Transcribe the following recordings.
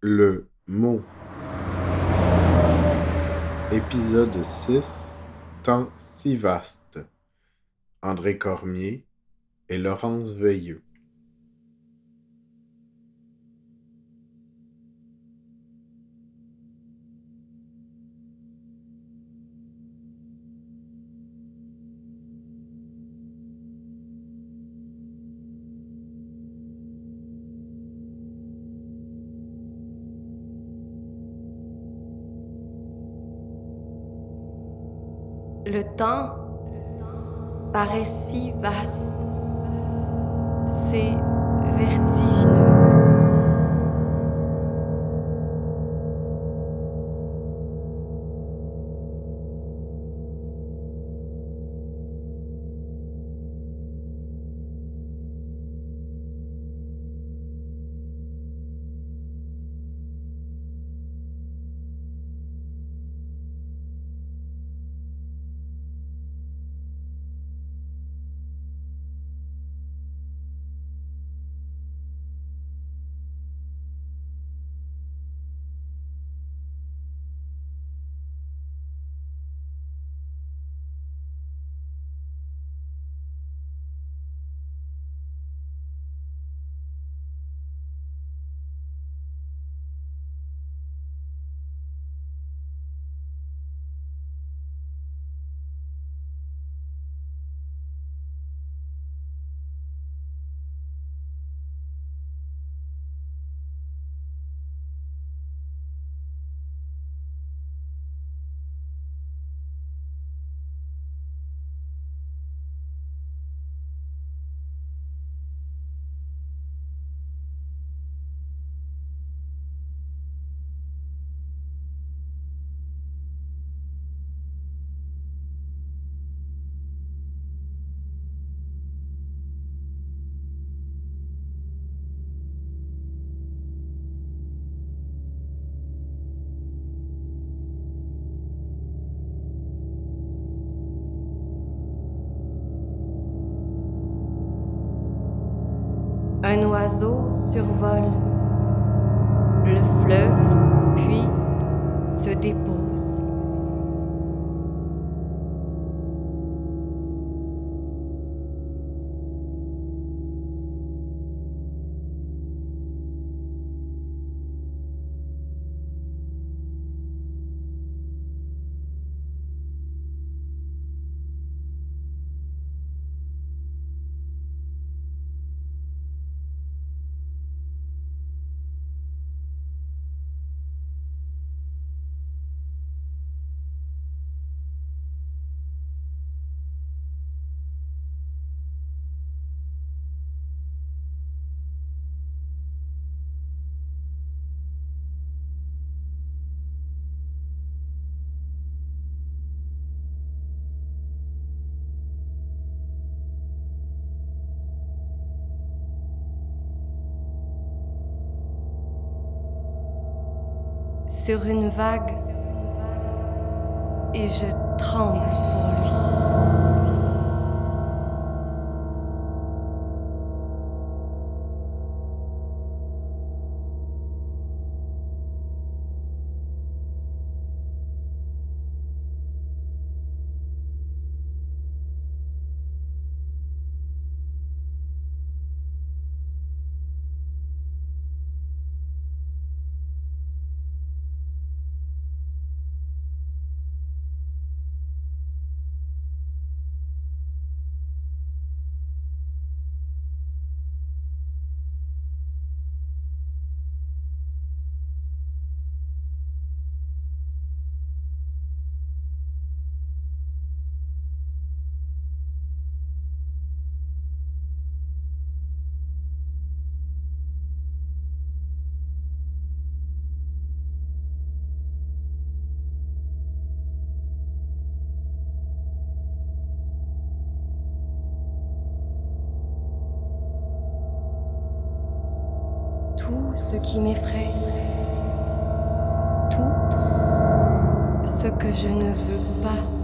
Le mot. Épisode 6. Temps si vaste. André Cormier et Laurence Veilleux. Le temps paraît si vaste, c'est vertigineux. Un oiseau survole le fleuve, puis se dépose. Sur une vague et je tremble. Tout ce qui m'effraie, tout ce que je ne veux pas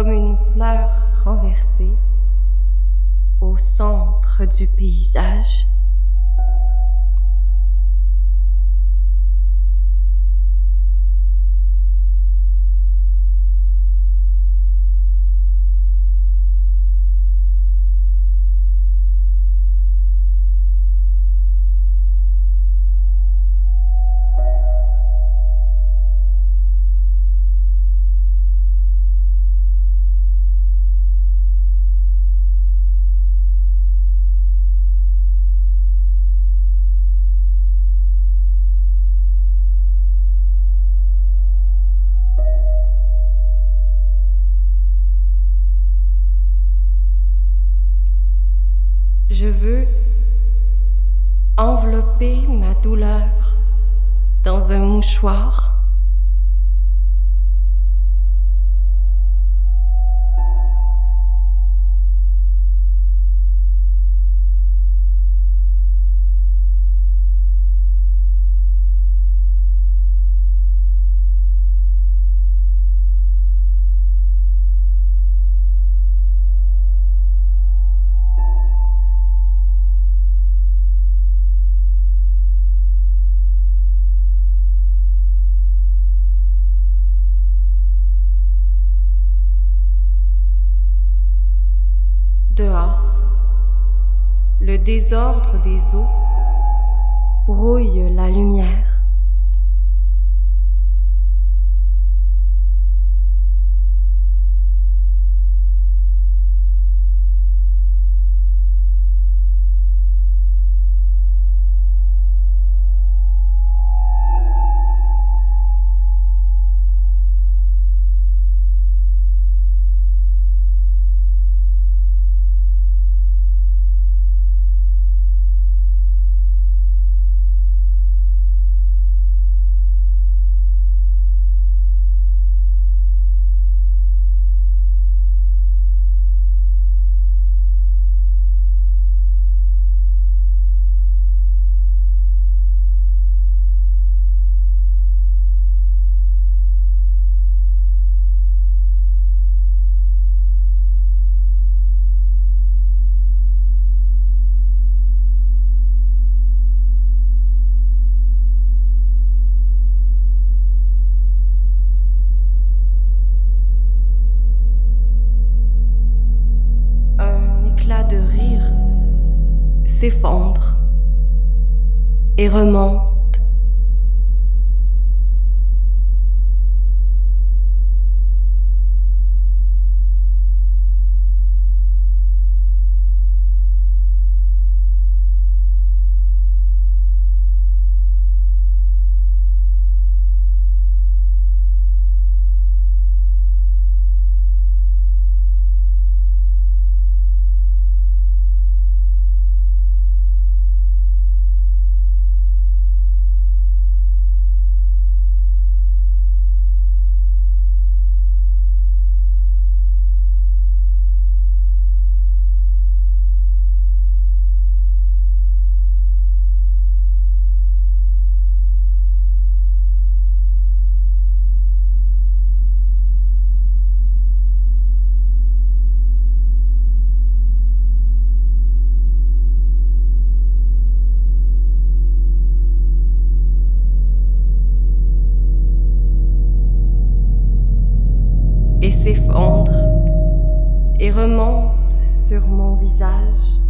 Comme une fleur renversée au centre du paysage. Désordre des eaux brouille la lumière. S'effondre et remonte. et s'effondre et remonte sur mon visage.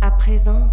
À présent,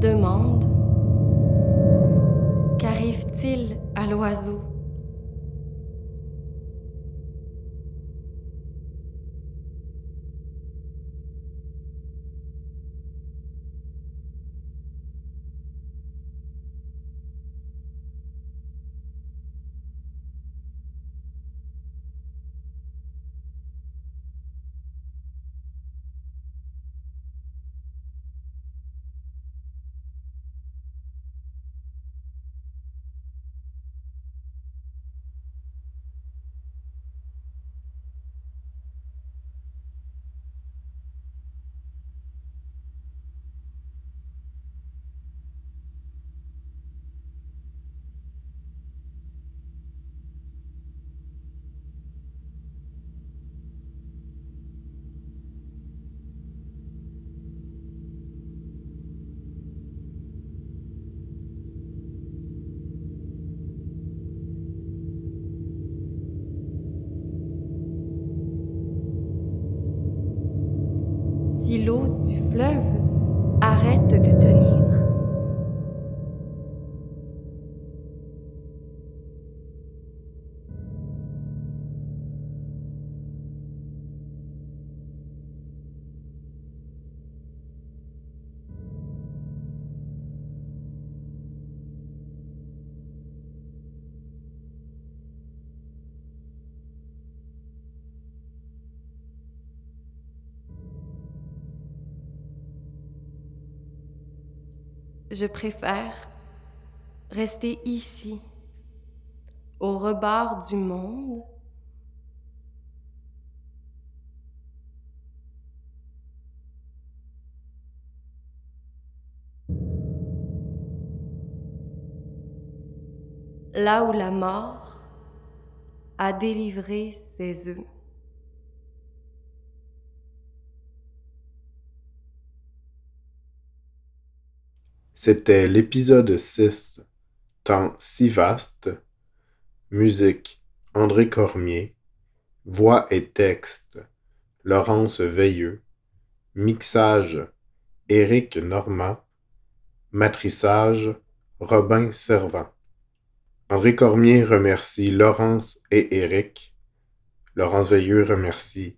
Demande Qu'arrive-t-il à l'oiseau? Du fleuve Je préfère rester ici, au rebord du monde, là où la mort a délivré ses œufs. C'était l'épisode 6, Temps si vaste, musique André Cormier, voix et texte Laurence Veilleux, mixage Éric Normand, matrissage Robin Servant. André Cormier remercie Laurence et Éric. Laurence Veilleux remercie